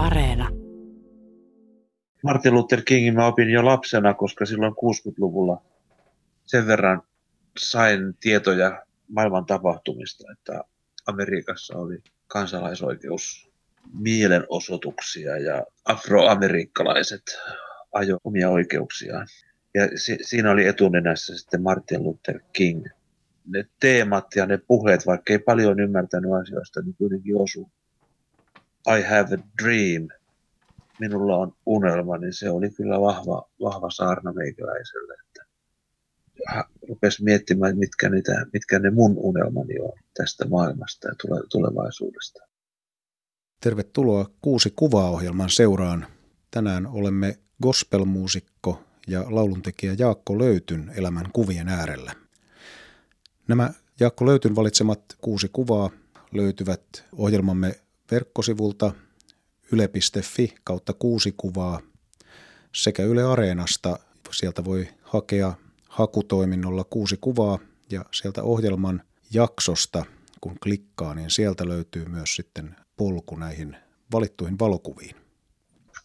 Areena. Martin Luther Kingin mä opin jo lapsena, koska silloin 60-luvulla sen verran sain tietoja maailman tapahtumista, että Amerikassa oli kansalaisoikeus mielenosoituksia ja afroamerikkalaiset ajo omia oikeuksiaan. Ja si- siinä oli etunenässä sitten Martin Luther King. Ne teemat ja ne puheet, vaikka ei paljon ymmärtänyt asioista, niin kuitenkin osu. I have a dream. Minulla on unelma, niin se oli kyllä vahva, vahva saarna meikäläiselle. Että rupesi miettimään, mitkä, niitä, mitkä ne mun unelmani on tästä maailmasta ja tulevaisuudesta. Tervetuloa Kuusi kuvaa-ohjelman seuraan. Tänään olemme gospelmuusikko ja lauluntekijä Jaakko Löytyn elämän kuvien äärellä. Nämä Jaakko Löytyn valitsemat kuusi kuvaa löytyvät ohjelmamme verkkosivulta yle.fi kautta kuusi kuvaa sekä Yle Areenasta. Sieltä voi hakea hakutoiminnolla kuusi kuvaa ja sieltä ohjelman jaksosta, kun klikkaa, niin sieltä löytyy myös sitten polku näihin valittuihin valokuviin.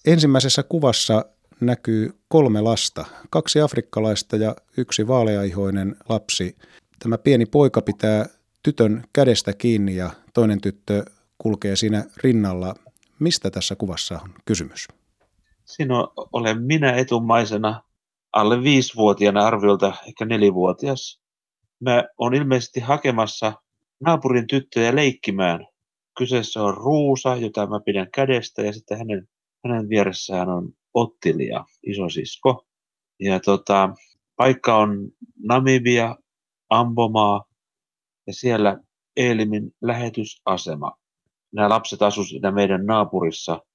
Ensimmäisessä kuvassa näkyy kolme lasta, kaksi afrikkalaista ja yksi vaaleaihoinen lapsi. Tämä pieni poika pitää tytön kädestä kiinni ja toinen tyttö kulkee siinä rinnalla. Mistä tässä kuvassa on kysymys? Siinä olen minä etumaisena alle viisivuotiaana arviolta ehkä nelivuotias. Mä olen ilmeisesti hakemassa naapurin tyttöjä leikkimään. Kyseessä on Ruusa, jota mä pidän kädestä, ja sitten hänen, hänen vieressään on Ottilia, isosisko. Ja tota, paikka on Namibia, Ambomaa, ja siellä Eelimin lähetysasema. Nämä lapset asuivat meidän naapurissa.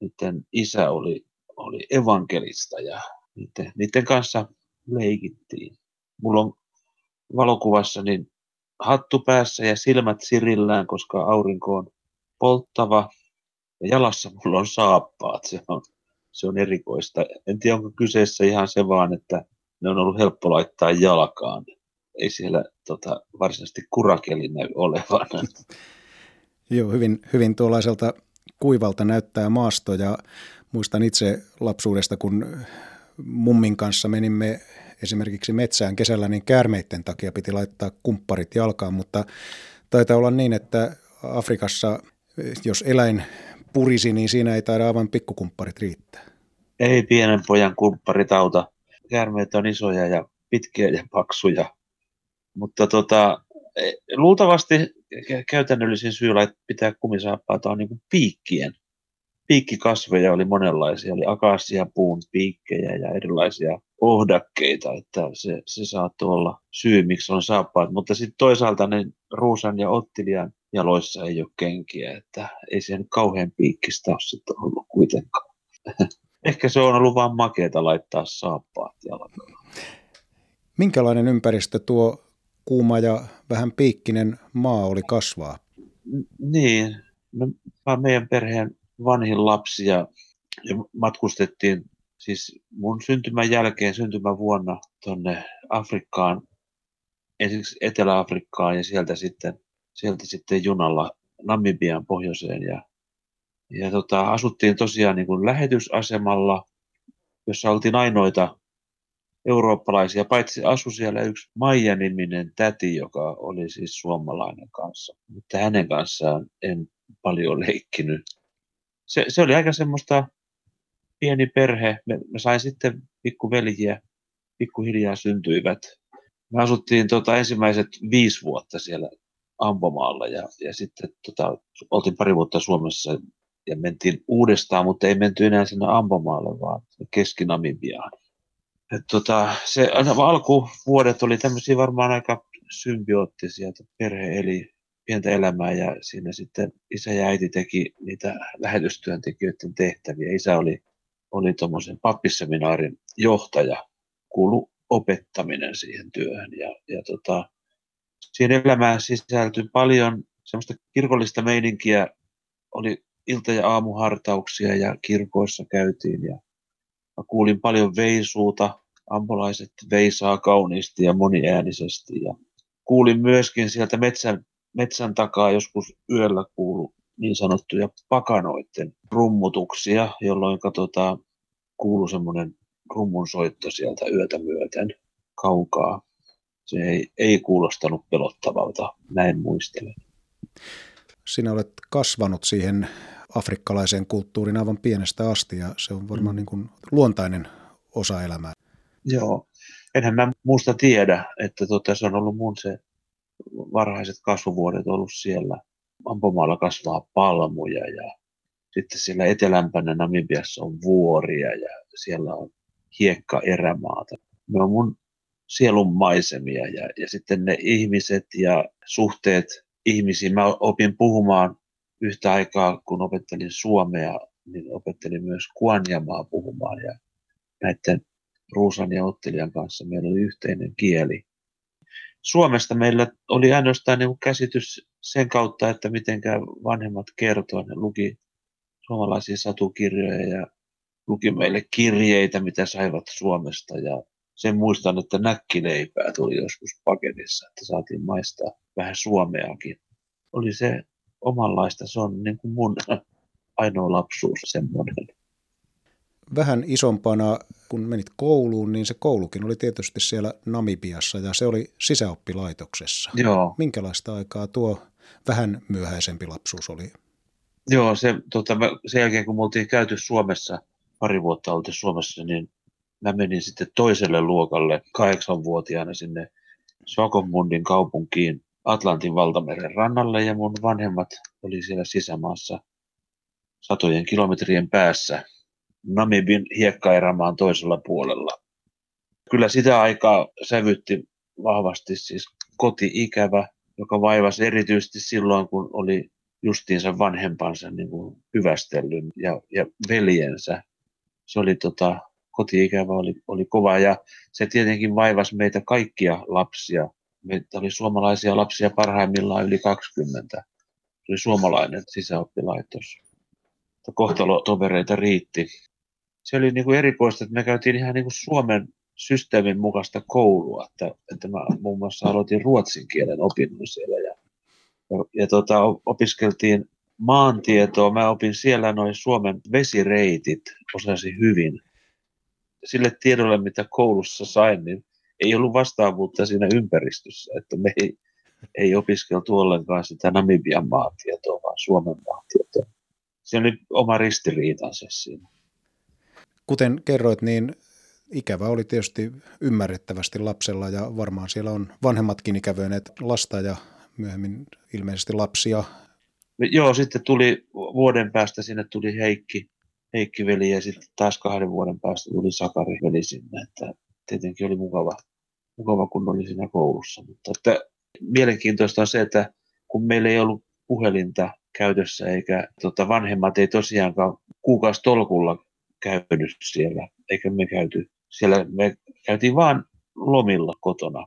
Niiden isä oli, oli evankelista ja niiden, niiden kanssa leikittiin. Mulla on valokuvassa niin hattu päässä ja silmät sirillään, koska aurinko on polttava. Ja jalassa mulla on saappaat, se on, se on erikoista. En tiedä, onko kyseessä ihan se vaan, että ne on ollut helppo laittaa jalkaan. Ei siellä tota, varsinaisesti kurakeli näy olevan. Joo, hyvin, hyvin tuollaiselta kuivalta näyttää maasto ja muistan itse lapsuudesta, kun mummin kanssa menimme esimerkiksi metsään kesällä, niin käärmeiden takia piti laittaa kumpparit jalkaan, mutta taitaa olla niin, että Afrikassa, jos eläin purisi, niin siinä ei taida aivan pikkukumpparit riittää. Ei pienen pojan kumpparit auta. Käärmeet on isoja ja pitkiä ja paksuja. Mutta tota, luultavasti käytännöllisin syy pitää kumisaappaata on niin piikkien piikkikasveja oli monenlaisia, oli akasiapuun piikkejä ja erilaisia ohdakkeita, että se, se saattoi olla syy, miksi on saappaat. Mutta sitten toisaalta ne Ruusan ja Ottilian jaloissa ei ole kenkiä, että ei se nyt kauhean piikkistä ole sitten ollut kuitenkaan. Ehkä se on ollut vain makeeta laittaa saappaat jalkaan. Minkälainen ympäristö tuo kuuma ja vähän piikkinen maa oli kasvaa? Niin, no, meidän perheen vanhin lapsi ja, ja matkustettiin siis mun syntymän jälkeen, syntymän vuonna tuonne Afrikkaan, ensiksi Etelä-Afrikkaan ja sieltä sitten, sieltä sitten junalla Namibian pohjoiseen ja, ja tota, asuttiin tosiaan niin kuin lähetysasemalla, jossa oltiin ainoita eurooppalaisia, paitsi asui siellä yksi Maija-niminen täti, joka oli siis suomalainen kanssa. Mutta hänen kanssaan en paljon leikkinyt se, se oli aika semmoista pieni perhe. Me, me sain sitten pikkuveljiä, pikkuhiljaa syntyivät. Me asuttiin tota, ensimmäiset viisi vuotta siellä Ampomaalla ja, ja sitten tota, oltiin pari vuotta Suomessa ja mentiin uudestaan, mutta ei menty enää sinne Ampomaalle, vaan Keski-Namibiaan. Et tota, se alkuvuodet oli tämmöisiä varmaan aika symbioottisia, että perhe eli pientä elämää ja siinä sitten isä ja äiti teki niitä lähetystyöntekijöiden tehtäviä. Isä oli, oli tuommoisen pappisseminaarin johtaja, kuulu opettaminen siihen työhön ja, ja tota, siihen elämään sisältyi paljon semmoista kirkollista meininkiä, oli ilta- ja aamuhartauksia ja kirkoissa käytiin ja mä kuulin paljon veisuuta, ampolaiset veisaa kauniisti ja moniäänisesti ja kuulin myöskin sieltä metsän metsän takaa joskus yöllä kuulu niin sanottuja pakanoiden rummutuksia, jolloin tota, kuului semmoinen rummunsoitto sieltä yötä myöten kaukaa. Se ei, ei kuulostanut pelottavalta, näin muistelen. Sinä olet kasvanut siihen afrikkalaiseen kulttuuriin aivan pienestä asti ja se on varmaan mm. niin kuin luontainen osa elämää. Joo, enhän mä muusta tiedä, että tota, se on ollut mun se varhaiset kasvuvuodet ollut siellä. Ampomaalla kasvaa palmuja ja sitten siellä etelämpänä Namibiassa on vuoria ja siellä on hiekka erämaata. Ne on mun sielun maisemia ja, ja sitten ne ihmiset ja suhteet ihmisiin. Mä opin puhumaan yhtä aikaa, kun opettelin suomea, niin opettelin myös kuanjamaa puhumaan ja näiden Ruusan ja Ottelijan kanssa meillä oli yhteinen kieli. Suomesta meillä oli ainoastaan niin käsitys sen kautta, että miten vanhemmat kertoivat. Ne luki suomalaisia satukirjoja ja luki meille kirjeitä, mitä saivat Suomesta. Ja sen muistan, että näkkileipää tuli joskus paketissa, että saatiin maistaa vähän suomeakin. Oli se omanlaista, se on niin kuin mun ainoa lapsuus semmoinen vähän isompana, kun menit kouluun, niin se koulukin oli tietysti siellä Namibiassa ja se oli sisäoppilaitoksessa. Joo. Minkälaista aikaa tuo vähän myöhäisempi lapsuus oli? Joo, se, tota, sen jälkeen kun me oltiin käyty Suomessa, pari vuotta oltiin Suomessa, niin mä menin sitten toiselle luokalle kahdeksanvuotiaana sinne Svakomundin kaupunkiin Atlantin valtameren rannalle ja mun vanhemmat oli siellä sisämaassa satojen kilometrien päässä Namibin hiekkaerämaan toisella puolella. Kyllä sitä aikaa sävytti vahvasti siis koti-ikävä, joka vaivasi erityisesti silloin, kun oli justiinsa vanhempansa niin kuin hyvästellyn ja, ja veljensä. Se oli tota, koti-ikävä oli, oli kova ja se tietenkin vaivasi meitä kaikkia lapsia. Meitä oli suomalaisia lapsia parhaimmillaan yli 20. Se oli suomalainen sisäoppilaitos. Kohtalotovereita riitti se oli niin kuin erikoista, että me käytiin ihan niin kuin Suomen systeemin mukaista koulua, että, että mä muun muassa aloitin ruotsin kielen opinnon siellä ja, ja, ja tota, opiskeltiin maantietoa. Mä opin siellä noin Suomen vesireitit, osasin hyvin. Sille tiedolle, mitä koulussa sain, niin ei ollut vastaavuutta siinä ympäristössä, että me ei, ei opiskeltu ollenkaan sitä Namibian maantietoa, vaan Suomen maantietoa. Se oli oma ristiriitansa siinä. Kuten kerroit, niin ikävä oli tietysti ymmärrettävästi lapsella ja varmaan siellä on vanhemmatkin ikävöineet lasta ja myöhemmin ilmeisesti lapsia. Joo, sitten tuli vuoden päästä sinne tuli Heikki, Heikki veli ja sitten taas kahden vuoden päästä tuli Sakari veli sinne. Että tietenkin oli mukava, mukava, kun oli siinä koulussa. Mutta että mielenkiintoista on se, että kun meillä ei ollut puhelinta käytössä eikä tota, vanhemmat ei tosiaankaan kuukausitolkulla käynyt siellä, eikä me käyty siellä, me käytiin vaan lomilla kotona.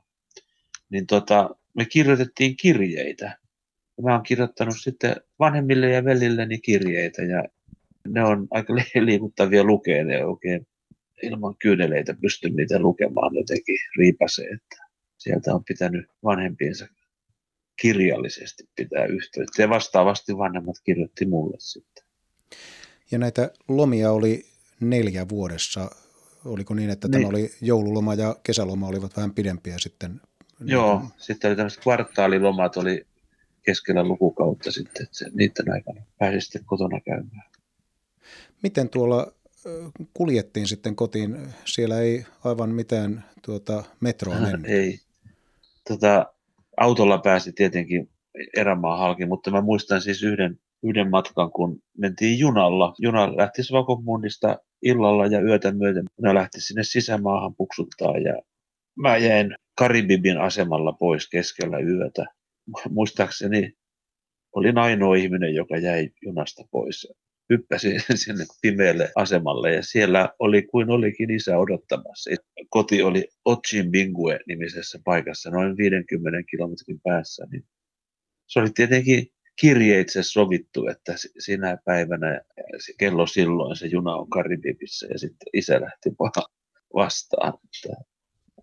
Niin tota, me kirjoitettiin kirjeitä. Mä oon kirjoittanut sitten vanhemmille ja velilleni kirjeitä ja ne on aika liikuttavia lukea, ne oikein ilman kyyneleitä pystyn niitä lukemaan jotenkin riipasee, että sieltä on pitänyt vanhempiensa kirjallisesti pitää yhteyttä ja vastaavasti vanhemmat kirjoitti mulle sitten. Ja näitä lomia oli neljä vuodessa. Oliko niin, että niin. tämä oli joululoma ja kesäloma olivat vähän pidempiä sitten? Joo, sitten oli tämmöiset kvartaalilomat oli keskellä lukukautta sitten, että niiden aikana pääsi sitten kotona käymään. Miten tuolla kuljettiin sitten kotiin? Siellä ei aivan mitään tuota, metroa mennyt. Ei. Tota, autolla pääsi tietenkin erämaan halki, mutta mä muistan siis yhden yhden matkan, kun mentiin junalla. Juna lähti Svakomundista illalla ja yötä myöten. Ne lähti sinne sisämaahan puksuttaa ja mä jäin Karibibin asemalla pois keskellä yötä. Muistaakseni olin ainoa ihminen, joka jäi junasta pois. Hyppäsin sinne pimeälle asemalle ja siellä oli kuin olikin isä odottamassa. Koti oli Ochimbingue nimisessä paikassa noin 50 kilometrin päässä. Niin se oli tietenkin kirjeitse sovittu, että sinä päivänä kello silloin se juna on Karibibissä ja sitten isä lähti vastaan. Että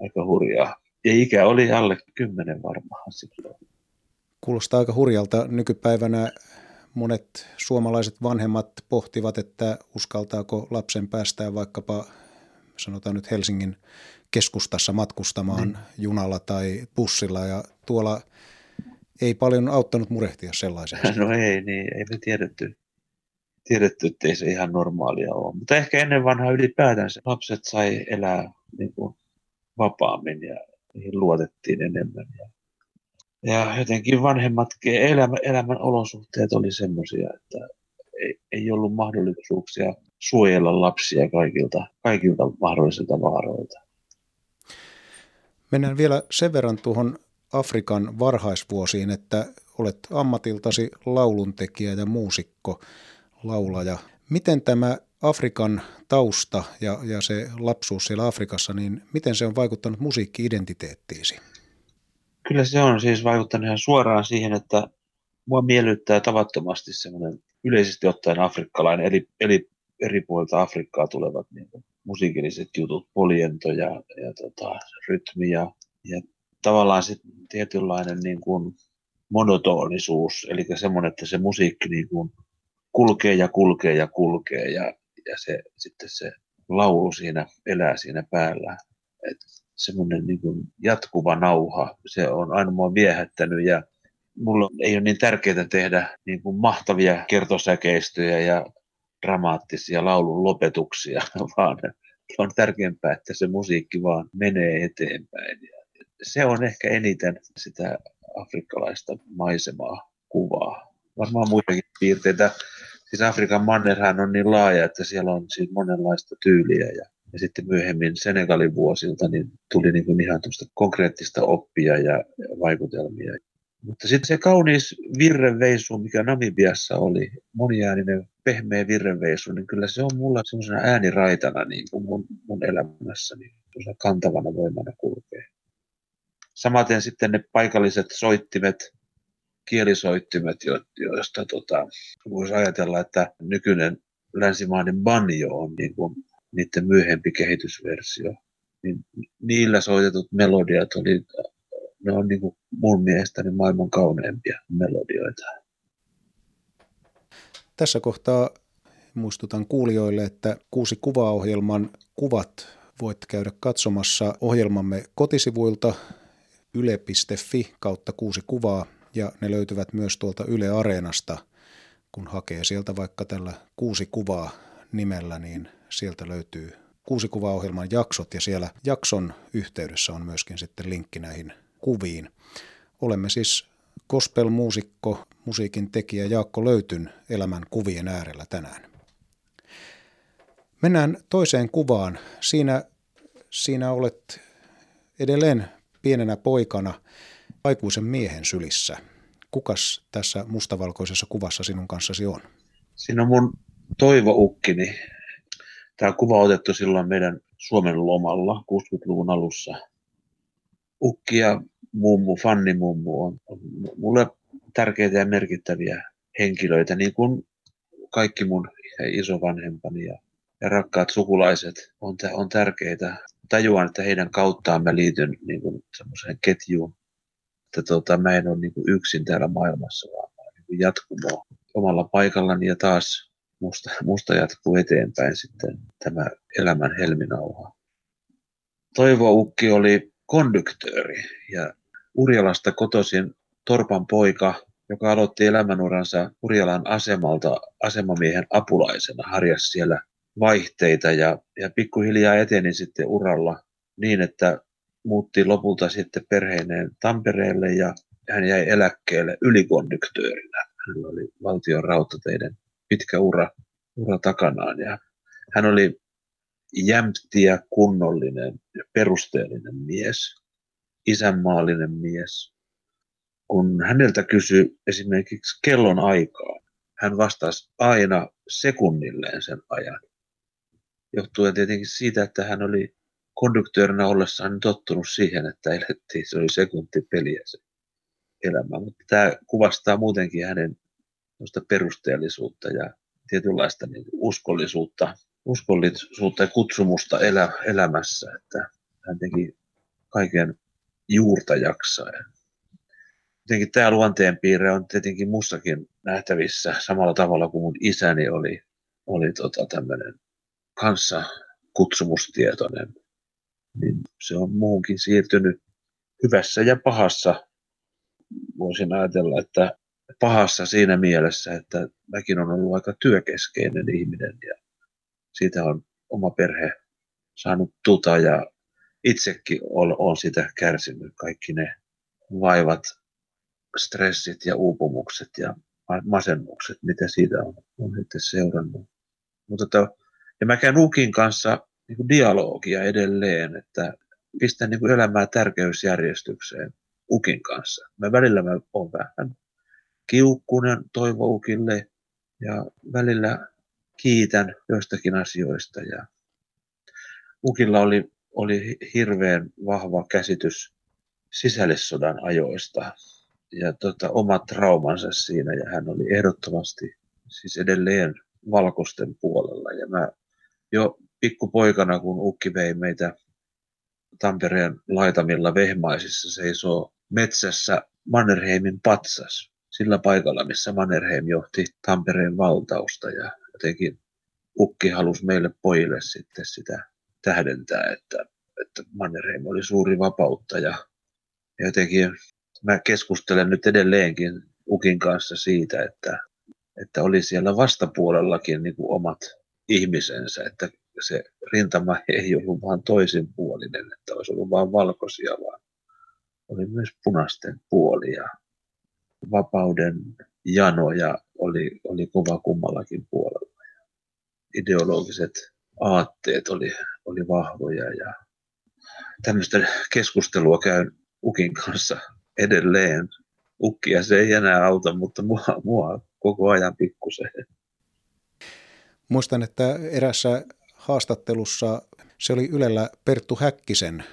aika hurjaa. Ja ikä oli alle kymmenen varmaan silloin. Kuulostaa aika hurjalta nykypäivänä. Monet suomalaiset vanhemmat pohtivat, että uskaltaako lapsen päästää vaikkapa, sanotaan nyt Helsingin keskustassa matkustamaan mm. junalla tai bussilla ja tuolla ei paljon auttanut murehtia sellaisen. No ei, niin ei me tiedetty, tiedetty, että ei se ihan normaalia ole. Mutta ehkä ennen vanhaa ylipäätään se lapset sai elää niin kuin vapaammin ja niihin luotettiin enemmän. Ja, ja jotenkin vanhemmat elämä, elämän olosuhteet oli semmoisia, että ei, ei ollut mahdollisuuksia suojella lapsia kaikilta, kaikilta mahdollisilta vaaroilta. Mennään vielä sen verran tuohon Afrikan varhaisvuosiin, että olet ammatiltasi lauluntekijä ja muusikko, laulaja. Miten tämä Afrikan tausta ja, ja se lapsuus siellä Afrikassa, niin miten se on vaikuttanut musiikki-identiteettiisi? Kyllä se on siis vaikuttanut ihan suoraan siihen, että mua miellyttää tavattomasti semmoinen yleisesti ottaen afrikkalainen, eli, eli eri puolilta Afrikkaa tulevat niin kuin, musiikilliset jutut, poliento ja, ja tota, rytmi ja, ja tavallaan sitten tietynlainen niin kuin monotonisuus, eli semmoinen, että se musiikki niin kuin kulkee ja kulkee ja kulkee ja, ja se, sitten se laulu siinä elää siinä päällä. Et semmoinen niin kuin jatkuva nauha, se on aina mua viehättänyt ja mulla ei ole niin tärkeää tehdä niin kuin mahtavia kertosäkeistöjä ja dramaattisia laulun lopetuksia, vaan on tärkeämpää, että se musiikki vaan menee eteenpäin. Ja se on ehkä eniten sitä afrikkalaista maisemaa kuvaa. Varmaan muitakin piirteitä. Siis Afrikan mannerhan on niin laaja, että siellä on siis monenlaista tyyliä ja, ja sitten myöhemmin Senegalin vuosilta niin tuli niin kuin ihan konkreettista oppia ja, vaikutelmia. Mutta sitten se kaunis virrenveisu, mikä Namibiassa oli, moniääninen pehmeä virrenveisu, niin kyllä se on mulla semmoisena ääniraitana niin kuin mun, mun elämässäni, kantavana voimana kulkee. Samaten sitten ne paikalliset soittimet, kielisoittimet, joista tota, voisi ajatella, että nykyinen länsimainen banjo on niin kuin niiden myöhempi kehitysversio. Niin niillä soitetut melodiat oli, ne on niin kuin mun mielestäni maailman kauneimpia melodioita. Tässä kohtaa muistutan kuulijoille, että kuusi kuvaohjelman kuvat voit käydä katsomassa ohjelmamme kotisivuilta yle.fi kautta kuusi kuvaa ja ne löytyvät myös tuolta Yle Areenasta. Kun hakee sieltä vaikka tällä kuusi kuvaa nimellä, niin sieltä löytyy kuusi kuvaohjelman jaksot ja siellä jakson yhteydessä on myöskin sitten linkki näihin kuviin. Olemme siis gospel-muusikko, musiikin tekijä Jaakko Löytyn elämän kuvien äärellä tänään. Mennään toiseen kuvaan. Siinä, siinä olet edelleen pienenä poikana aikuisen miehen sylissä. Kukas tässä mustavalkoisessa kuvassa sinun kanssasi on? Siinä on mun toivoukkini. Tämä kuva on otettu silloin meidän Suomen lomalla 60-luvun alussa. Ukki ja mummu, Fanni mummu on, on mulle tärkeitä ja merkittäviä henkilöitä, niin kuin kaikki mun isovanhempani ja, ja rakkaat sukulaiset on, on tärkeitä tajuan, että heidän kauttaan mä liityn niin kuin semmoiseen ketjuun, että tota, mä en ole niin kuin yksin täällä maailmassa, vaan niin kuin jatkumo omalla paikallani ja taas musta, musta jatkuu eteenpäin sitten tämä elämän helminauha. Toivo Ukki oli konduktööri ja Urjalasta kotoisin Torpan poika, joka aloitti elämänuransa Urjalan asemalta asemamiehen apulaisena, harjas siellä vaihteita ja, ja pikkuhiljaa eteni sitten uralla niin, että muutti lopulta sitten perheineen Tampereelle ja hän jäi eläkkeelle ylikonduktöörinä. Hän oli valtion rautateiden pitkä ura, ura takanaan ja hän oli jämpti ja kunnollinen ja perusteellinen mies, isänmaallinen mies. Kun häneltä kysyi esimerkiksi kellon aikaa, hän vastasi aina sekunnilleen sen ajan johtuen tietenkin siitä, että hän oli konduktöörinä ollessaan tottunut siihen, että elettiin, se oli sekuntipeliä se elämä. Mutta tämä kuvastaa muutenkin hänen perusteellisuutta ja tietynlaista niin uskollisuutta, uskollisuutta ja kutsumusta elä, elämässä, että hän teki kaiken juurta jaksaen. Jotenkin tämä luonteenpiirre on tietenkin mussakin nähtävissä samalla tavalla kuin mun isäni oli, oli tota tämmöinen kanssa kutsumustietoinen. Niin se on muuhunkin siirtynyt hyvässä ja pahassa. Voisin ajatella, että pahassa siinä mielessä, että mäkin on ollut aika työkeskeinen ihminen ja siitä on oma perhe saanut tuta ja itsekin olen sitä kärsinyt, kaikki ne vaivat, stressit ja uupumukset ja masennukset, mitä siitä on, on sitten seurannut. Mutta to, ja mä käyn Ukin kanssa niin kuin dialogia edelleen, että pistän niin kuin elämää tärkeysjärjestykseen Ukin kanssa. Mä välillä mä olen vähän kiukkunen toivo Ukille ja välillä kiitän joistakin asioista. Ja Ukilla oli, oli hirveän vahva käsitys sisällissodan ajoista ja tota, omat traumansa siinä ja hän oli ehdottomasti siis edelleen valkoisten puolella. Ja mä jo pikkupoikana, kun Ukki vei meitä Tampereen laitamilla Vehmaisissa seisoo metsässä Mannerheimin patsas sillä paikalla, missä Mannerheim johti Tampereen valtausta ja jotenkin Ukki halusi meille pojille sitten sitä tähdentää, että, että Mannerheim oli suuri vapauttaja. Ja jotenkin mä keskustelen nyt edelleenkin Ukin kanssa siitä, että, että oli siellä vastapuolellakin niin kuin omat ihmisensä, että se rintama ei ollut vain toisinpuolinen, että olisi ollut vain valkoisia, vaan oli myös punaisten puolia. Vapauden janoja oli, oli kova kummallakin puolella. Ideologiset aatteet oli, oli vahvoja ja tämmöistä keskustelua käyn Ukin kanssa edelleen. Ukkia se ei enää auta, mutta mua, mua koko ajan pikkusen. Muistan, että erässä haastattelussa, se oli Ylellä Perttu Häkkisen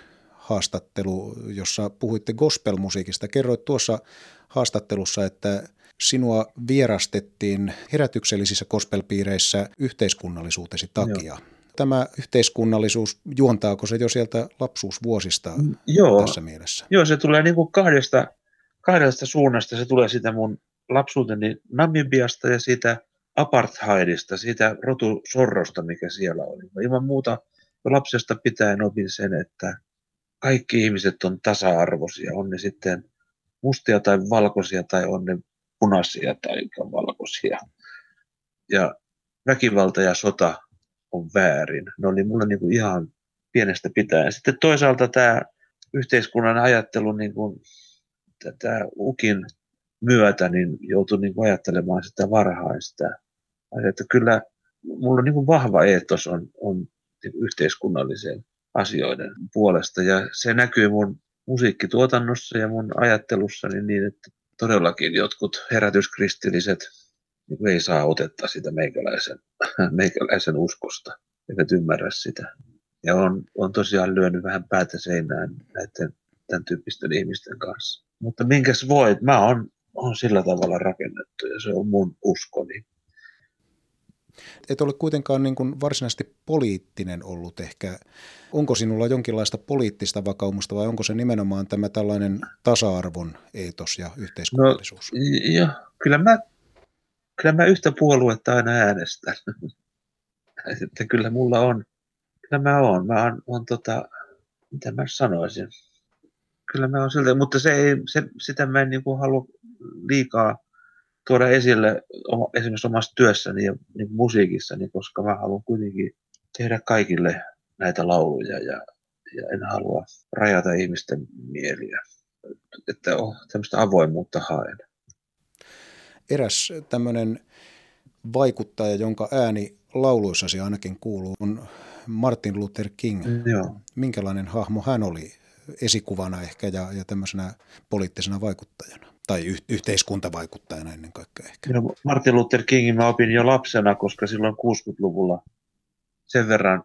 haastattelu, jossa puhuitte gospelmusiikista. Kerroit tuossa haastattelussa, että sinua vierastettiin herätyksellisissä gospelpiireissä yhteiskunnallisuutesi takia. Joo. Tämä yhteiskunnallisuus, juontaako se jo sieltä lapsuusvuosista mm, Joo. tässä mielessä? Joo, se tulee niin kuin kahdesta, kahdesta suunnasta. Se tulee sitä mun lapsuuteni Namibiasta ja siitä apartheidista, siitä rotusorrosta, mikä siellä oli. Ilman muuta lapsesta pitäen opin sen, että kaikki ihmiset on tasa-arvoisia, on ne sitten mustia tai valkoisia tai on ne punaisia tai valkoisia. Ja väkivalta ja sota on väärin. Ne oli mulle niin kuin ihan pienestä pitäen. Sitten toisaalta tämä yhteiskunnan ajattelu, niin kuin, tämä UKin myötä, niin joutui niin kuin ajattelemaan sitä varhaista. Että kyllä mulla on niin kuin vahva eetos on, on niin yhteiskunnallisen asioiden puolesta. Ja se näkyy mun musiikkituotannossa ja mun ajattelussani niin, että todellakin jotkut herätyskristilliset niin ei saa otetta sitä meikäläisen, meikäläisen uskosta, eivät ymmärrä sitä. Ja on, on tosiaan lyönyt vähän päätä seinään näiden tämän tyyppisten ihmisten kanssa. Mutta minkäs voit, mä oon, on sillä tavalla rakennettu ja se on mun uskoni. Et ole kuitenkaan niin kuin varsinaisesti poliittinen ollut ehkä. Onko sinulla jonkinlaista poliittista vakaumusta vai onko se nimenomaan tämä tällainen tasa-arvon eetos ja yhteiskunnallisuus? No, joo, kyllä mä, kyllä mä yhtä puoluetta aina äänestän. Että kyllä mulla on, kyllä mä oon, mä oon, on tota, mitä mä sanoisin. Kyllä mä oon siltä, mutta se ei, se, sitä mä en niin kuin halua liikaa tuoda esille esimerkiksi omassa työssäni ja niin musiikissani, koska mä haluan kuitenkin tehdä kaikille näitä lauluja ja, ja en halua rajata ihmisten mieliä. Että on tämmöistä avoimuutta haen. Eräs tämmöinen vaikuttaja, jonka ääni lauluissasi ainakin kuuluu, on Martin Luther King. Joo. Minkälainen hahmo hän oli esikuvana ehkä ja, ja tämmöisenä poliittisena vaikuttajana? Tai y- yhteiskuntavaikuttajana ennen kaikkea ehkä. No, Martin Luther Kingin mä opin jo lapsena, koska silloin 60-luvulla sen verran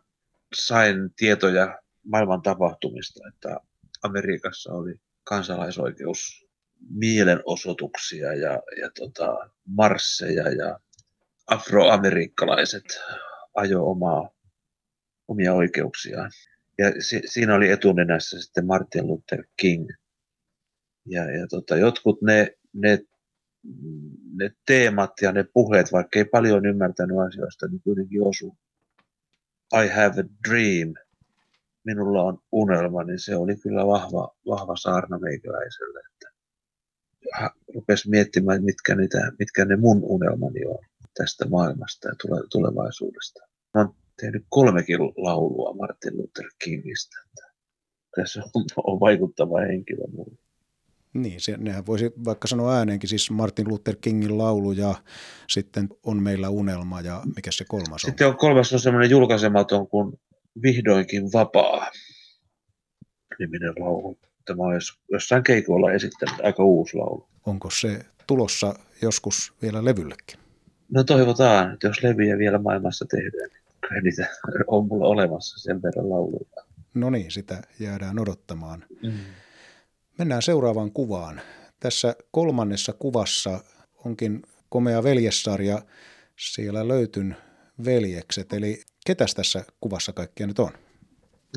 sain tietoja maailman tapahtumista, että Amerikassa oli kansalaisoikeus mielenosoituksia ja, ja tota, marsseja ja afroamerikkalaiset ajo omaa, omia oikeuksiaan. Ja si, siinä oli etunenässä sitten Martin Luther King – Ja, ja tota, jotkut ne, ne, ne teemat ja ne puheet, vaikka ei paljon ymmärtänyt asioista, niin kuitenkin osu. I have a dream, minulla on unelma, niin se oli kyllä vahva, vahva saarna meikäläiselle. Että rupesi miettimään, mitkä, niitä, mitkä ne mun unelmani on tästä maailmasta ja tulevaisuudesta. Mä oon tehnyt kolmekin laulua Martin Luther Kingistä. Tässä on, on vaikuttava henkilö mulle. Niin, se, nehän voisi vaikka sanoa ääneenkin, siis Martin Luther Kingin laulu ja sitten on meillä unelma ja mikä se kolmas on? Sitten on kolmas on semmoinen julkaisematon kuin Vihdoinkin vapaa niminen laulu. Tämä on jossain keikoilla esittänyt aika uusi laulu. Onko se tulossa joskus vielä levyllekin? No toivotaan, että jos leviä vielä maailmassa tehdään, niin kyllä niitä on mulla olemassa sen verran lauluja. No niin, sitä jäädään odottamaan. Mm. Mennään seuraavaan kuvaan. Tässä kolmannessa kuvassa onkin komea veljessarja. Siellä löytyn veljekset, eli ketäs tässä kuvassa kaikkia nyt on?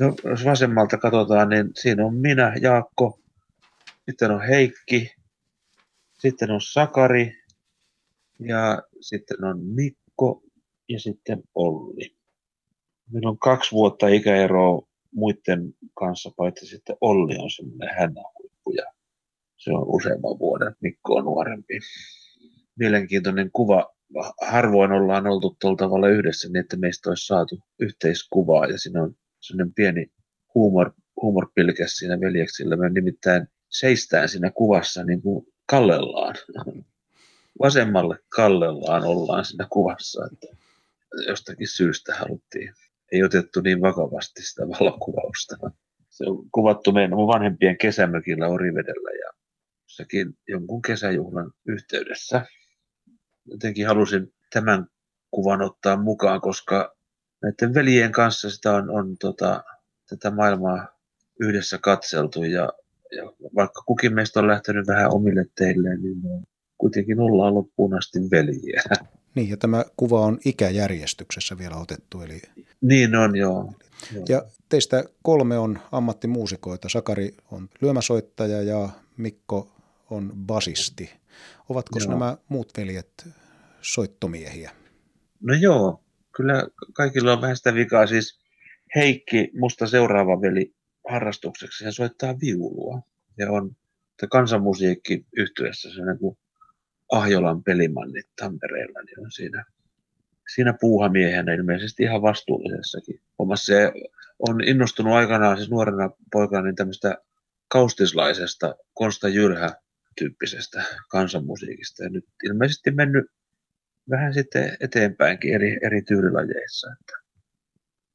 No, jos vasemmalta katsotaan, niin siinä on minä, Jaakko, sitten on Heikki, sitten on Sakari ja sitten on Mikko ja sitten Olli. Meillä on kaksi vuotta ikäeroa muiden kanssa, paitsi sitten Olli on semmoinen hännähuippu ja se on useamman vuoden, Mikko on nuorempi. Mielenkiintoinen kuva. Harvoin ollaan oltu tuolla tavalla yhdessä niin, että meistä olisi saatu yhteiskuvaa ja siinä on sellainen pieni huumor, huumorpilkäs siinä veljeksillä. Me nimittäin seistään siinä kuvassa niin kuin kallellaan. Vasemmalle kallellaan ollaan siinä kuvassa, että jostakin syystä haluttiin. Ei otettu niin vakavasti sitä valokuvausta. Se on kuvattu meidän mun vanhempien kesämökillä Orivedellä ja sekin jonkun kesäjuhlan yhteydessä. Jotenkin halusin tämän kuvan ottaa mukaan, koska näiden veljien kanssa sitä on, on tota, tätä maailmaa yhdessä katseltu ja, ja vaikka kukin meistä on lähtenyt vähän omille teilleen, niin kuitenkin ollaan loppuun asti veljiä. Niin, ja tämä kuva on ikäjärjestyksessä vielä otettu. Eli... Niin on, joo. Ja teistä kolme on ammattimuusikoita. Sakari on lyömäsoittaja ja Mikko on basisti. Ovatko joo. nämä muut veljet soittomiehiä? No joo, kyllä kaikilla on vähän sitä vikaa. Siis Heikki, musta seuraava veli harrastukseksi, hän soittaa viulua. Ja on kansanmusiikki yhtyessä se niin kuin Ahjolan pelimannit Tampereella, niin on siinä, siinä puuhamiehenä ilmeisesti ihan vastuullisessakin omassa. Se on innostunut aikanaan siis nuorena poikana niin tämmöistä kaustislaisesta Konsta Jylhä tyyppisestä kansanmusiikista. Ja nyt ilmeisesti mennyt vähän sitten eteenpäinkin eri, eri tyylilajeissa.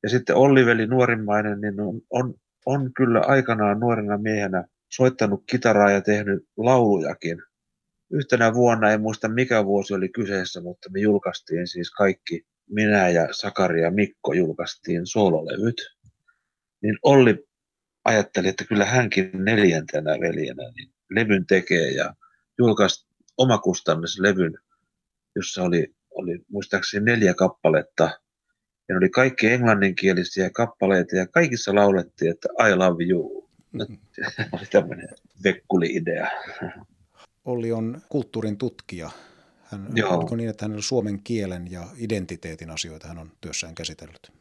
Ja sitten Olli-veli nuorimmainen, niin on, on, on kyllä aikanaan nuorena miehenä soittanut kitaraa ja tehnyt laulujakin. Yhtenä vuonna, en muista mikä vuosi oli kyseessä, mutta me julkaistiin siis kaikki, minä ja Sakari ja Mikko julkaistiin soololevyt. Niin Olli ajatteli, että kyllä hänkin neljäntenä veljenä niin levyn tekee ja julkaisi omakustannuslevyn jossa oli, oli muistaakseni neljä kappaletta. Ja ne oli kaikki englanninkielisiä kappaleita ja kaikissa laulettiin, että I love you. Mm-hmm. oli tämmöinen vekkuli-idea. Olli on kulttuurin tutkija. Hän, joo. Onko niin, että hän on suomen kielen ja identiteetin asioita hän on työssään käsitellyt?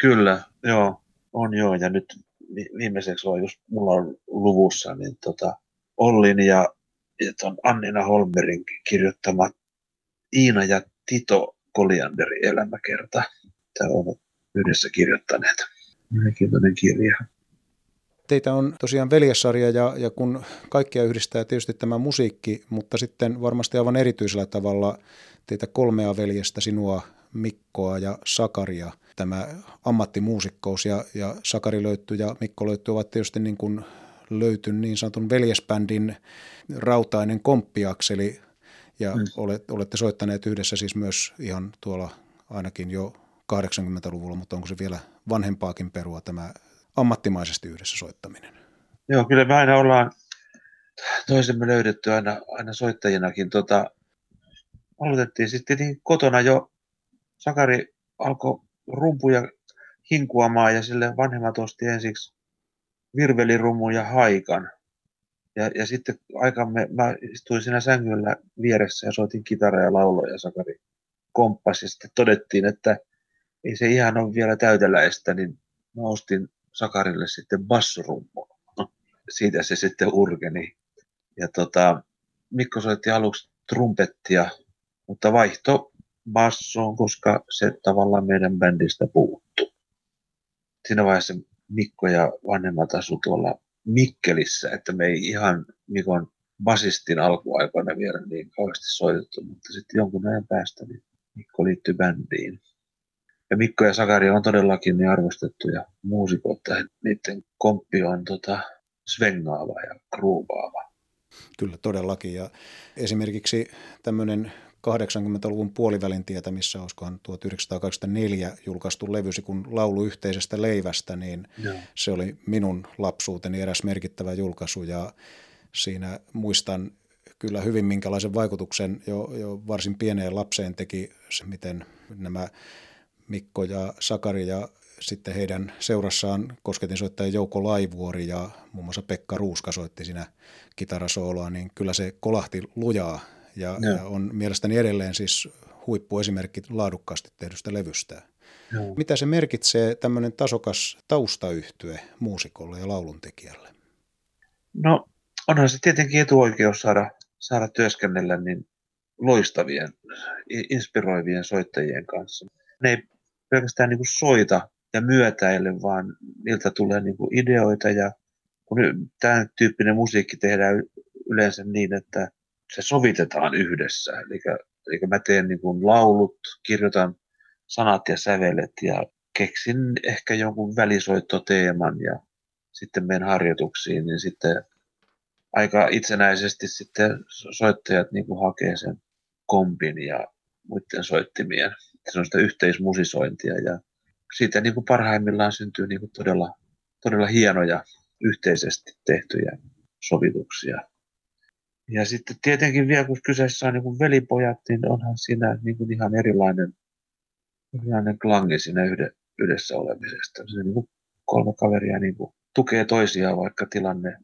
Kyllä, joo, on joo. Ja nyt viimeiseksi on just, mulla on luvussa, niin tota, Ollin ja, ja ton Annina Holmerin kirjoittama Iina ja Tito Kolianderi elämäkerta. Tämä on yhdessä kirjoittaneet. Mielenkiintoinen kirja. Teitä on tosiaan veljessarja ja, ja kun kaikkia yhdistää tietysti tämä musiikki, mutta sitten varmasti aivan erityisellä tavalla teitä kolmea veljestä, sinua, Mikkoa ja Sakaria, tämä ammattimuusikkous ja, ja Sakari löytyy ja Mikko löytyy ovat tietysti niin kuin löyty niin sanotun veljesbändin rautainen komppiakseli ja mm. olette, olette soittaneet yhdessä siis myös ihan tuolla ainakin jo 80-luvulla, mutta onko se vielä vanhempaakin perua tämä ammattimaisesti yhdessä soittaminen? Joo, kyllä me aina ollaan toisemme löydetty aina, aina soittajinakin. Tota, aloitettiin sitten niin kotona jo, Sakari alkoi rumpuja hinkuamaan ja sille vanhemmat osti ensiksi virvelirummun ja haikan. Ja, ja sitten aikamme, mä istuin siinä sängyllä vieressä ja soitin kitaraa ja lauloja ja Sakari komppasi. Ja sitten todettiin, että ei se ihan ole vielä täyteläistä, niin mä ostin Sakarille sitten bassorummun. Siitä se sitten urgeni. Ja tota, Mikko soitti aluksi trumpettia, mutta vaihto bassoon, koska se tavallaan meidän bändistä puuttu. Siinä vaiheessa Mikko ja vanhemmat asu tuolla Mikkelissä, että me ei ihan Mikon basistin alkuaikoina vielä niin kauheasti soitettu, mutta sitten jonkun ajan päästä niin Mikko liittyi bändiin. Ja Mikko ja Sakari on todellakin niin arvostettuja muusikoita, että niiden komppi on tota, svengaava ja kruuvaava. Kyllä, todellakin. Ja esimerkiksi tämmöinen 80-luvun puolivälin tietämissä, olisikohan 1924 julkaistu levysi kun laulu yhteisestä leivästä, niin Joo. se oli minun lapsuuteni eräs merkittävä julkaisu ja siinä muistan kyllä hyvin minkälaisen vaikutuksen jo, jo varsin pieneen lapseen teki se, miten nämä Mikko ja Sakari ja sitten heidän seurassaan kosketin soittaja Jouko Laivuori ja muun muassa Pekka Ruuska soitti siinä kitarasooloa, niin kyllä se kolahti lujaa ja, ja on mielestäni edelleen siis huippuesimerkki laadukkaasti tehdystä levystä. Joo. Mitä se merkitsee tämmöinen tasokas taustayhtye muusikolle ja lauluntekijälle? No onhan se tietenkin etuoikeus saada, saada työskennellä niin loistavien, inspiroivien soittajien kanssa. Ne ei pelkästään niin kuin soita ja myötäille, vaan niiltä tulee niin kuin ideoita ja kun tämän tyyppinen musiikki tehdään yleensä niin, että se sovitetaan yhdessä. Eli, eli mä teen niin kuin laulut, kirjoitan sanat ja sävelet ja keksin ehkä jonkun välisoittoteeman ja sitten menen harjoituksiin, niin sitten aika itsenäisesti sitten soittajat niin kuin hakee sen kompin ja muiden soittimien. Se on sitä yhteismusisointia ja siitä niin kuin parhaimmillaan syntyy niin kuin todella, todella hienoja yhteisesti tehtyjä sovituksia. Ja sitten tietenkin vielä, kun kyseessä on niin kuin velipojat, niin onhan siinä niin kuin ihan erilainen, erilainen klangi siinä yhde, yhdessä olemisesta. Se niin kuin kolme kaveria niin kuin tukee toisiaan, vaikka tilanne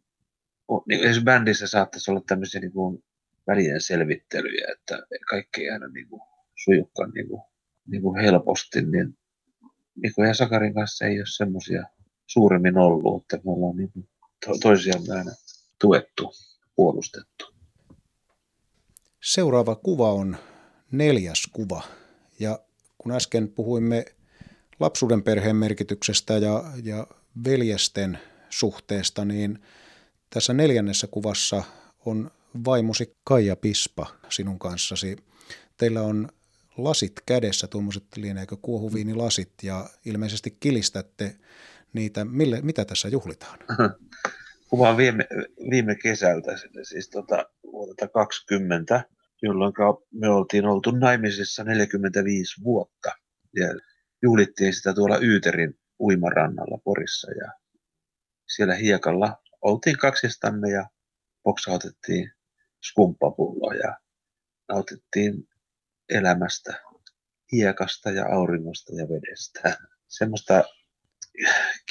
on, niin esimerkiksi bändissä saattaisi olla tämmöisiä niin kuin välien selvittelyjä, että kaikki ei aina niin kuin sujukkaan niin kuin, niin kuin helposti, niin Mikko ja Sakarin kanssa ei ole semmoisia suuremmin ollut, että me ollaan niin to- toisiamme aina tuettu puolustettu. Seuraava kuva on neljäs kuva. Ja kun äsken puhuimme lapsuuden perheen merkityksestä ja, ja veljesten suhteesta, niin tässä neljännessä kuvassa on vaimosi Kaija Pispa sinun kanssasi. Teillä on lasit kädessä, tuommoiset lieneekö kuohuviinilasit, ja ilmeisesti kilistätte niitä. Mille, mitä tässä juhlitaan? kuva viime, viime kesältä, siis tota, vuodelta 20, jolloin me oltiin oltu naimisissa 45 vuotta. Ja juhlittiin sitä tuolla Yyterin uimarannalla Porissa ja siellä hiekalla oltiin kaksistamme ja boksautettiin skumppapulloa ja nautittiin elämästä, hiekasta ja auringosta ja vedestä. Semmoista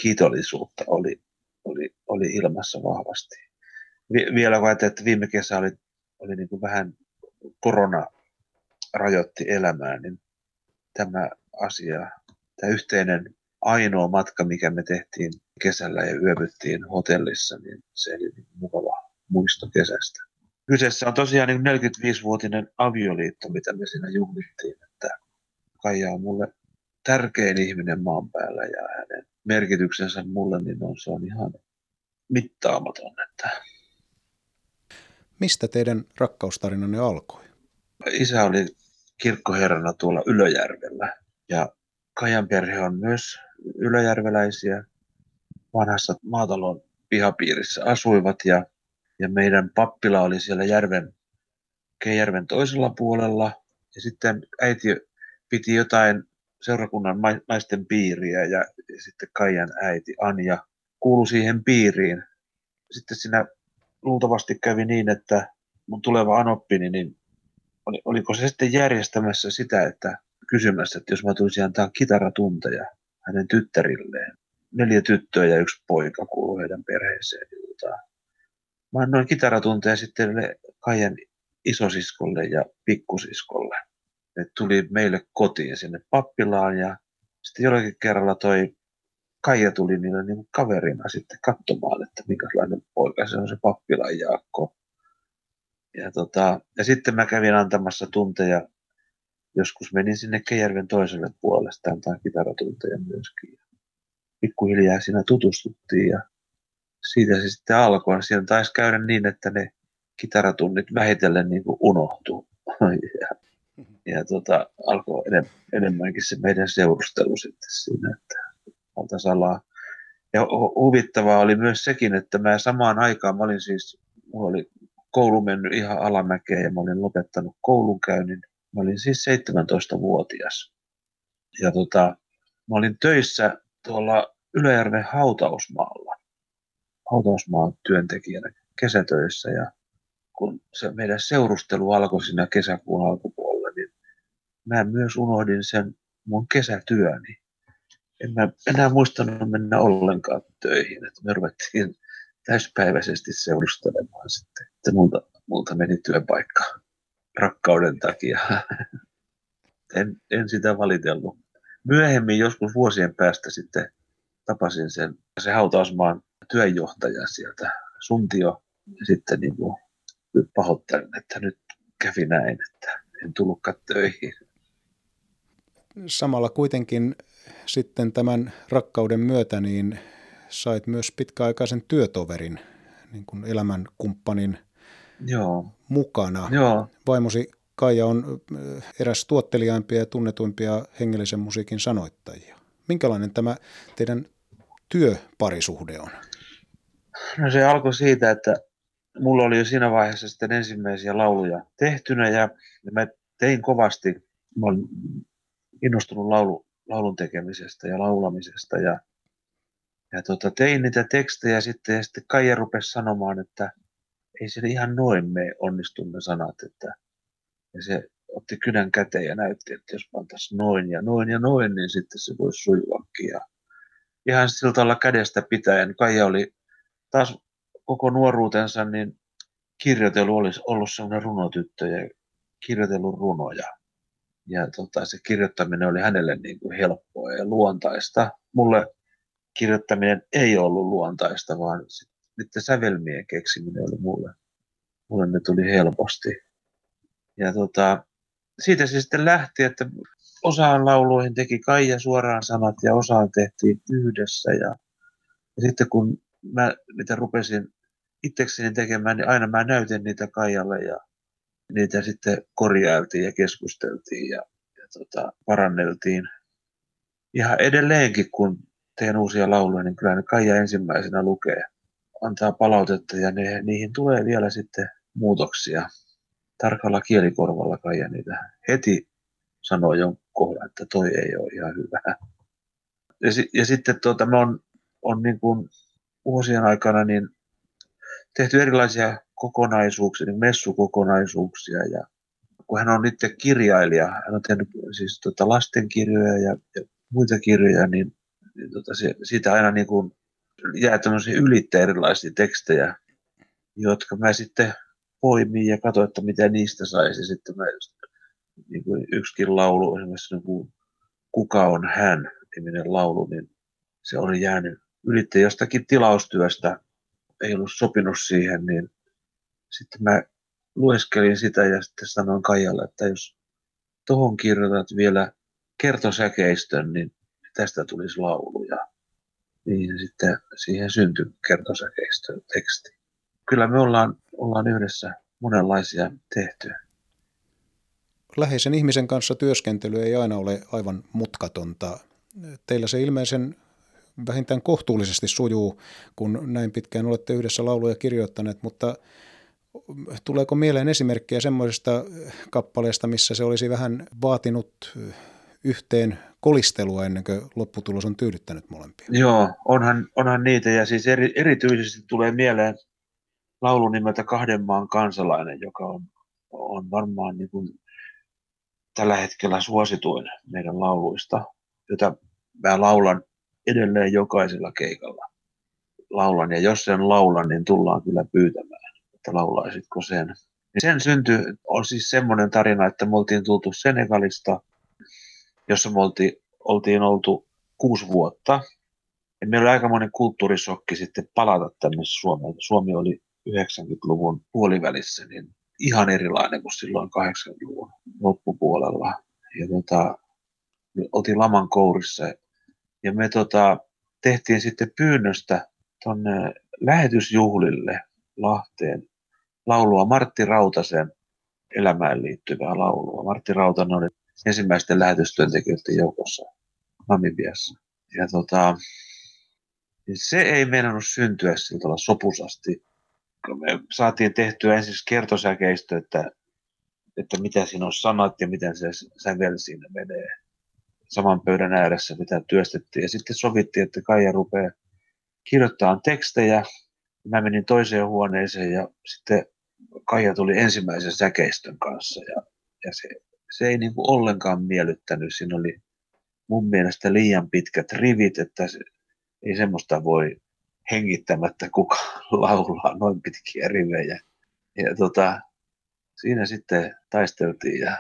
kiitollisuutta oli oli, oli ilmassa vahvasti. Vielä kun että viime kesä oli, oli niin kuin vähän korona rajoitti elämää, niin tämä asia, tämä yhteinen ainoa matka, mikä me tehtiin kesällä ja yövyttiin hotellissa, niin se oli niin mukava muisto kesästä. Kyseessä on tosiaan niin 45-vuotinen avioliitto, mitä me siinä juhlittiin, että Kaija on mulle tärkein ihminen maan päällä ja hänen merkityksensä mulle, niin on, se on ihan mittaamaton. Että... Mistä teidän rakkaustarinanne alkoi? Isä oli kirkkoherrana tuolla Ylöjärvellä ja Kajan perhe on myös ylöjärveläisiä. Vanhassa maatalon pihapiirissä asuivat ja, ja meidän pappila oli siellä järven, järven toisella puolella. Ja sitten äiti piti jotain seurakunnan naisten piiriä ja, sitten Kaijan äiti Anja kuului siihen piiriin. Sitten siinä luultavasti kävi niin, että mun tuleva anoppini, niin oli, oliko se sitten järjestämässä sitä, että kysymässä, että jos mä tulisin antaa kitaratunteja hänen tyttärilleen. Neljä tyttöä ja yksi poika kuuluu heidän perheeseen. Mä annoin kitaratunteja sitten Kaijan isosiskolle ja pikkusiskolle. Ne tuli meille kotiin sinne pappilaan ja sitten jollakin kerralla toi Kaija tuli niille niin kaverina sitten katsomaan, että minkälainen poika se on se pappilan Jaakko. Ja, tota, ja sitten mä kävin antamassa tunteja, joskus menin sinne Kejärven toiselle puolelle, antaa kitaratunteja myöskin. Pikkuhiljaa siinä tutustuttiin ja siitä se sitten alkoi. Siellä taisi käydä niin, että ne kitaratunnit vähitellen niin kuin unohtuu. ja, ja tota, alkoi enem, enemmänkin se meidän seurustelu sitten siinä, että salaa. Ja huvittavaa oli myös sekin, että mä samaan aikaan, mä olin siis, mulla oli koulu mennyt ihan alamäkeen ja mä olin lopettanut koulunkäynnin. Mä olin siis 17-vuotias. Ja tota, mä olin töissä tuolla Ylöjärven hautausmaalla, hautausmaan työntekijänä kesätöissä ja kun se meidän seurustelu alkoi siinä kesäkuun alkupuolella, niin mä myös unohdin sen mun kesätyöni en mä enää muistanut mennä ollenkaan töihin. Että me ruvettiin täyspäiväisesti seurustelemaan sitten. Että multa, multa meni työpaikka rakkauden takia. En, en sitä valitellut. Myöhemmin joskus vuosien päästä sitten tapasin sen, se hautausmaan työnjohtaja sieltä, Suntio, sitten niin kuin pahoittelen, että nyt kävi näin, että en tullutkaan töihin. Samalla kuitenkin sitten tämän rakkauden myötä niin sait myös pitkäaikaisen työtoverin, niin kuin elämänkumppanin Joo. mukana. Joo. Vaimosi Kaija on äh, eräs tuottelijaimpia ja tunnetuimpia hengellisen musiikin sanoittajia. Minkälainen tämä teidän työparisuhde on? No se alkoi siitä, että mulla oli jo siinä vaiheessa sitten ensimmäisiä lauluja tehtynä ja mä tein kovasti. Mä olin innostunut laulu, laulun tekemisestä ja laulamisesta. Ja, ja tota, tein niitä tekstejä sitten ja sitten Kaija rupesi sanomaan, että ei se ihan noin me onnistu ne sanat. Että, ja se otti kynän käteen ja näytti, että jos pantaisiin noin ja noin ja noin, niin sitten se voisi sujuakin. Ja ihan sillä tavalla kädestä pitäen. Kaija oli taas koko nuoruutensa niin kirjoitelu olisi ollut sellainen runotyttö ja kirjoitellut runoja ja tota, se kirjoittaminen oli hänelle niin kuin helppoa ja luontaista. Mulle kirjoittaminen ei ollut luontaista, vaan sitten sävelmien keksiminen oli mulle, mulle ne tuli helposti. Ja tota, siitä se sitten lähti, että osaan lauluihin teki Kaija suoraan sanat ja osaan tehtiin yhdessä. Ja, ja sitten kun mä niitä rupesin itsekseni tekemään, niin aina mä näytin niitä Kaijalle ja niitä sitten korjailtiin ja keskusteltiin ja, ja tota, paranneltiin. Ihan edelleenkin, kun teen uusia lauluja, niin kyllä ne Kaija ensimmäisenä lukee, antaa palautetta ja ne, niihin tulee vielä sitten muutoksia. Tarkalla kielikorvalla Kaija niitä heti sanoo jonkun kohdan, että toi ei ole ihan hyvä. Ja, ja sitten tuota, me on, on niin kuin vuosien aikana niin tehty erilaisia kokonaisuuksia, niin messukokonaisuuksia ja kun hän on itse kirjailija, hän on tehnyt siis tota lastenkirjoja ja, ja muita kirjoja, niin, niin tota se, siitä aina niin kuin jää tämmöisiä ylittä erilaisia tekstejä, jotka mä sitten poimin ja katsoin, että mitä niistä saisi. Sitten mä niin kuin yksikin laulu, esimerkiksi niin kuin Kuka on hän, niminen laulu, niin se oli jäänyt ylittäjä jostakin tilaustyöstä, ei ollut sopinut siihen, niin sitten mä lueskelin sitä ja sitten sanoin Kaijalle, että jos tuohon kirjoitat vielä kertosäkeistön, niin tästä tulisi lauluja. Niin sitten siihen syntyi kertosäkeistön teksti. Kyllä me ollaan, ollaan yhdessä monenlaisia tehty. Läheisen ihmisen kanssa työskentely ei aina ole aivan mutkatonta. Teillä se ilmeisen vähintään kohtuullisesti sujuu, kun näin pitkään olette yhdessä lauluja kirjoittaneet, mutta Tuleeko mieleen esimerkkejä semmoisesta kappaleesta, missä se olisi vähän vaatinut yhteen kolistelua ennen kuin lopputulos on tyydyttänyt molempia? Joo, onhan, onhan niitä ja siis eri, erityisesti tulee mieleen laulu nimeltä Kahden maan kansalainen, joka on, on varmaan niin kuin tällä hetkellä suosituin meidän lauluista, jota mä laulan edelleen jokaisella keikalla. Laulan ja jos sen laulan, niin tullaan kyllä pyytämään että laulaisitko sen. Sen synty on siis semmoinen tarina, että me oltiin tultu Senegalista, jossa me oltiin, oltiin oltu kuusi vuotta. Ja meillä oli aikamoinen kulttuurisokki sitten palata tänne Suomeen. Suomi oli 90-luvun puolivälissä niin ihan erilainen kuin silloin 80-luvun loppupuolella. Ja tota, me oltiin laman kourissa ja me tota, tehtiin sitten pyynnöstä tuonne lähetysjuhlille Lahteen laulua Martti Rautasen elämään liittyvää laulua. Martti Rautanen oli ensimmäisten lähetystyöntekijöiden joukossa Namibiassa. Ja tota, se ei meinannut syntyä sillä sopusasti. Me saatiin tehtyä ensin kertosäkeistö, että, että mitä siinä on sanat ja miten se sävel siinä menee. Saman pöydän ääressä, mitä työstettiin. Ja sitten sovittiin, että Kaija rupeaa kirjoittamaan tekstejä. Mä menin toiseen huoneeseen ja sitten Kaija tuli ensimmäisen säkeistön kanssa ja, ja se, se ei niin kuin ollenkaan miellyttänyt. Siinä oli mun mielestä liian pitkät rivit, että se, ei semmoista voi hengittämättä kuka laulaa noin pitkiä rivejä. Ja tota, siinä sitten taisteltiin ja,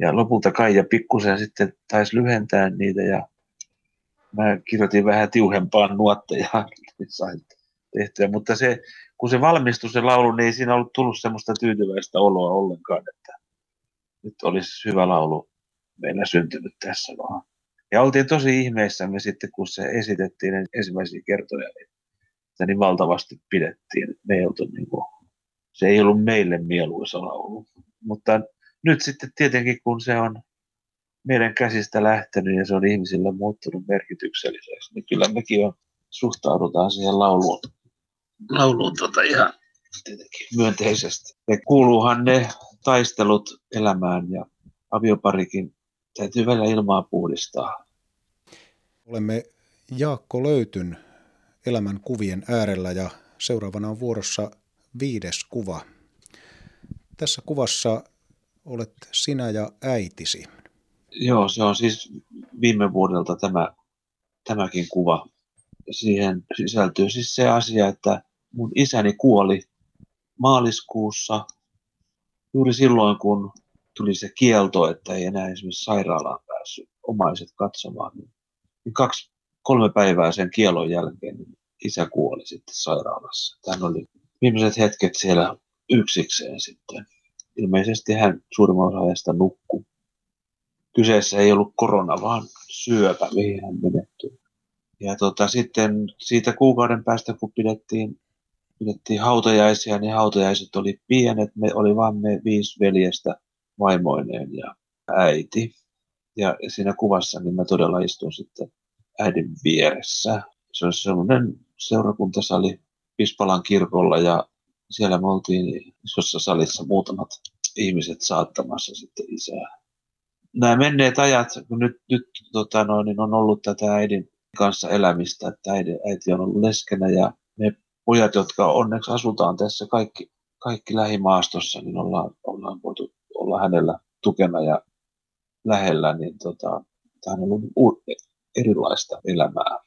ja lopulta Kaija pikkusen sitten taisi lyhentää niitä ja mä kirjoitin vähän tiuhempaan nuotteja, niin sain tehtyä, mutta se, kun se valmistui se laulu, niin ei siinä ollut tullut semmoista tyytyväistä oloa ollenkaan, että nyt olisi hyvä laulu meillä syntynyt tässä vaan. Ja oltiin tosi ihmeissämme sitten, kun se esitettiin ensimmäisiä kertoja, niin sitä niin valtavasti pidettiin. Me ei oltu niin kuin, se ei ollut meille mieluisa laulu. Mutta nyt sitten tietenkin, kun se on meidän käsistä lähtenyt ja se on ihmisille muuttunut merkitykselliseksi, niin kyllä mekin on, suhtaudutaan siihen lauluun, lauluun tota ihan tietenkin myönteisesti. Ja kuuluuhan ne taistelut elämään ja avioparikin täytyy välillä ilmaa puhdistaa. Olemme Jaakko Löytyn elämän kuvien äärellä ja seuraavana on vuorossa viides kuva. Tässä kuvassa olet sinä ja äitisi. Joo, se on siis viime vuodelta tämä, tämäkin kuva. Siihen sisältyy siis se asia, että mun isäni kuoli maaliskuussa juuri silloin, kun tuli se kielto, että ei enää esimerkiksi sairaalaan päässyt omaiset katsomaan. Niin kaksi, kolme päivää sen kielon jälkeen niin isä kuoli sitten sairaalassa. Hän oli viimeiset hetket siellä yksikseen sitten. Ilmeisesti hän suurimman osa ajasta nukkui kyseessä ei ollut korona, vaan syöpä, mihin hän menehtyi. Ja tota, sitten siitä kuukauden päästä, kun pidettiin, pidettiin hautajaisia, niin hautajaiset oli pienet. Me oli vain me viisi veljestä vaimoineen ja äiti. Ja siinä kuvassa niin mä todella istun sitten äidin vieressä. Se on semmoinen seurakuntasali Pispalan kirkolla ja siellä me oltiin isossa salissa muutamat ihmiset saattamassa sitten isää nämä menneet ajat, kun nyt, nyt tota noin, niin on ollut tätä äidin kanssa elämistä, että äiti, äiti on ollut leskenä ja me pojat, jotka onneksi asutaan tässä kaikki, kaikki lähimaastossa, niin ollaan, ollaan voitu olla hänellä tukena ja lähellä, niin tota, tämä on ollut u- erilaista elämää.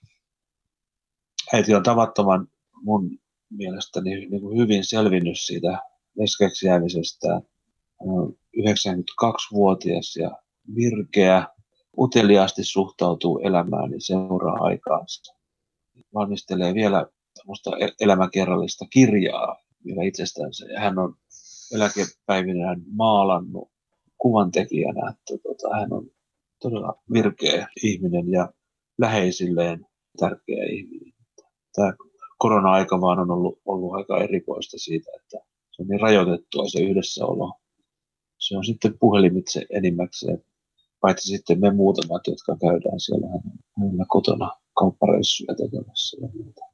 Äiti on tavattoman mun mielestäni niin kuin hyvin selvinnyt siitä leskeksi jäämisestä. Hän on 92-vuotias ja virkeä, uteliaasti suhtautuu elämään ja seuraa aikaansa. Valmistelee vielä e- elämäkerrallista kirjaa vielä itsestänsä. Ja hän on eläkepäivinään maalannut kuvantekijänä, että tota, hän on todella virkeä ihminen ja läheisilleen tärkeä ihminen. Tämä korona-aika vaan on ollut, ollut aika erikoista siitä, että se on niin rajoitettua se yhdessäolo. Se on sitten puhelimitse enimmäkseen paitsi sitten me muutamat, jotka käydään siellä hänellä kotona kauppareissuja tekemässä ja muuta.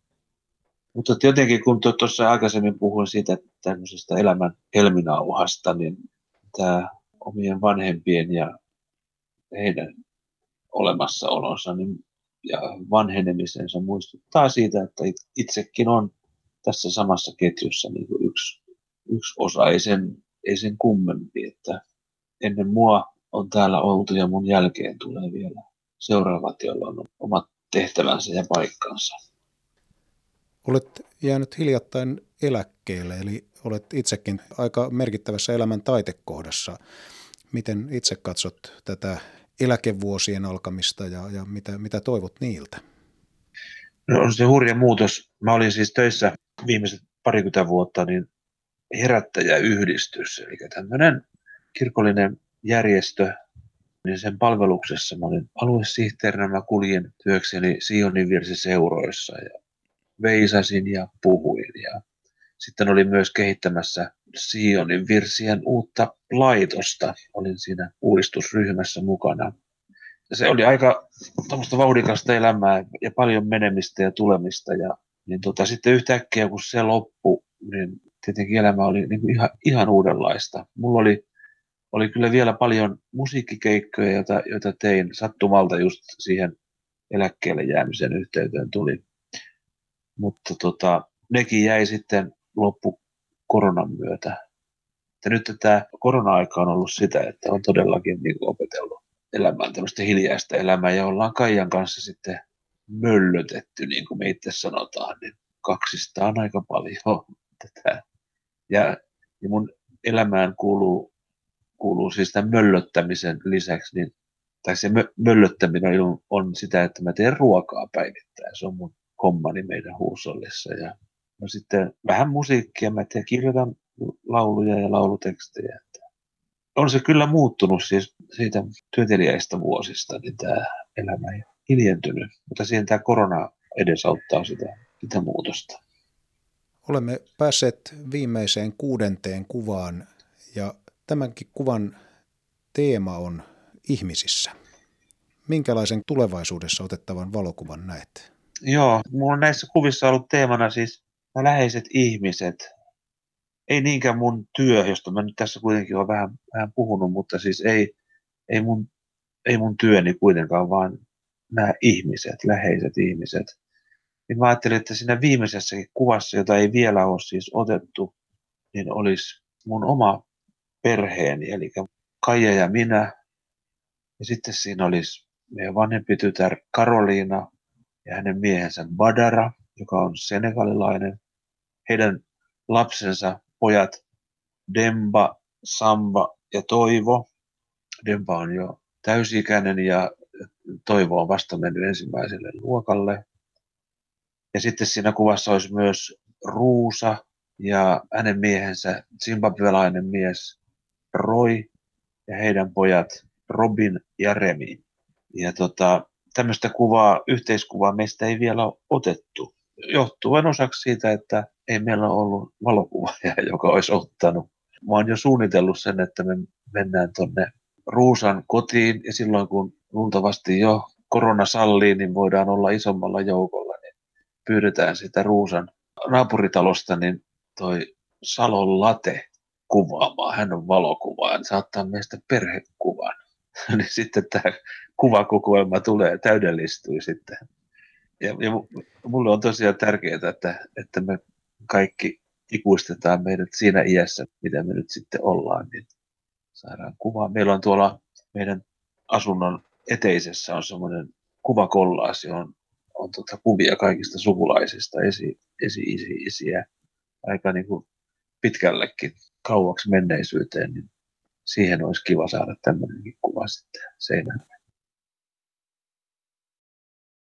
Mutta jotenkin kun tuossa aikaisemmin puhuin siitä tämmöisestä elämän helminauhasta, niin tämä omien vanhempien ja heidän olemassaolonsa niin, ja vanhenemisensa muistuttaa siitä, että itsekin on tässä samassa ketjussa niin kuin yksi, yksi osa, ei sen, ei sen kummempi, että ennen mua on täällä oltu ja mun jälkeen tulee vielä seuraavat, joilla on omat tehtävänsä ja paikkansa. Olet jäänyt hiljattain eläkkeelle, eli olet itsekin aika merkittävässä elämän taitekohdassa. Miten itse katsot tätä eläkevuosien alkamista ja, ja mitä, mitä toivot niiltä? No on se hurja muutos. Mä olin siis töissä viimeiset parikymmentä vuotta niin herättäjäyhdistys, eli tämmöinen kirkollinen järjestö, niin sen palveluksessa mä olin aluesihteerinä, mä kuljin työkseni Sionin virsiseuroissa ja veisasin ja puhuin. Ja sitten olin myös kehittämässä Sionin virsien uutta laitosta. Olin siinä uudistusryhmässä mukana. Se oli aika vauhdikasta elämää ja paljon menemistä ja tulemista. Ja niin tota, sitten yhtäkkiä, kun se loppui, niin tietenkin elämä oli niin kuin ihan, ihan uudenlaista. Mulla oli, oli kyllä vielä paljon musiikkikeikkoja, joita, joita tein sattumalta just siihen eläkkeelle jäämisen yhteyteen tuli. Mutta tota, nekin jäi sitten loppu koronan myötä. Ja nyt tämä korona-aika on ollut sitä, että on todellakin niin opetellut elämään tämmöistä hiljaista elämää ja ollaan Kaijan kanssa sitten möllötetty, niin kuin me itse sanotaan, niin kaksista on aika paljon tätä. Ja, ja mun elämään kuuluu, kuuluu siis tämän möllöttämisen lisäksi, niin, tai se mö, möllöttäminen on, on sitä, että mä teen ruokaa päivittäin. Se on mun hommani meidän huusollissa. Ja no sitten vähän musiikkia, mä teen, kirjoitan lauluja ja laulutekstejä. On se kyllä muuttunut siis siitä työtelijäistä vuosista, niin tämä elämä ei hiljentynyt, mutta siihen tämä korona edesauttaa sitä, sitä muutosta. Olemme päässeet viimeiseen kuudenteen kuvaan ja tämänkin kuvan teema on ihmisissä. Minkälaisen tulevaisuudessa otettavan valokuvan näet? Joo, minulla on näissä kuvissa ollut teemana siis läheiset ihmiset. Ei niinkään mun työ, josta mä nyt tässä kuitenkin olen vähän, vähän puhunut, mutta siis ei, ei, mun, ei mun työni kuitenkaan, vaan nämä ihmiset, läheiset ihmiset. Niin mä ajattelin, että siinä viimeisessäkin kuvassa, jota ei vielä ole siis otettu, niin olisi mun oma perheeni, eli Kaija ja minä. Ja sitten siinä olisi meidän vanhempi tytär Karoliina ja hänen miehensä Badara, joka on senegalilainen. Heidän lapsensa pojat Demba, Samba ja Toivo. Demba on jo täysikäinen ja Toivo on vasta mennyt ensimmäiselle luokalle. Ja sitten siinä kuvassa olisi myös Ruusa ja hänen miehensä, zimbabwelainen mies Roy ja heidän pojat Robin ja Remi. Ja tota, tämmöistä kuvaa, yhteiskuvaa meistä ei vielä ole otettu. Johtuen osaksi siitä, että ei meillä ole ollut valokuvaaja, joka olisi ottanut. Mä oon jo suunnitellut sen, että me mennään tuonne Ruusan kotiin ja silloin kun luultavasti jo korona sallii, niin voidaan olla isommalla joukolla, niin pyydetään sitä Ruusan naapuritalosta, niin toi Salon Late kuvaamaan. Hän on valokuvaaja, niin saattaa meistä perhekuvan. niin sitten tämä kuvakokoelma tulee, täydellistyy sitten. Ja, ja mulle on tosiaan tärkeää, että, että me kaikki ikuistetaan meidät siinä iässä, mitä me nyt sitten ollaan, niin saadaan kuvaa. Meillä on tuolla meidän asunnon eteisessä on semmoinen kuvakollaasi, on, on tota kuvia kaikista sukulaisista, esi, esi, isi, isiä, aika niin kuin pitkällekin kauaksi menneisyyteen, niin siihen olisi kiva saada tämmöinenkin kuva sitten seinälle.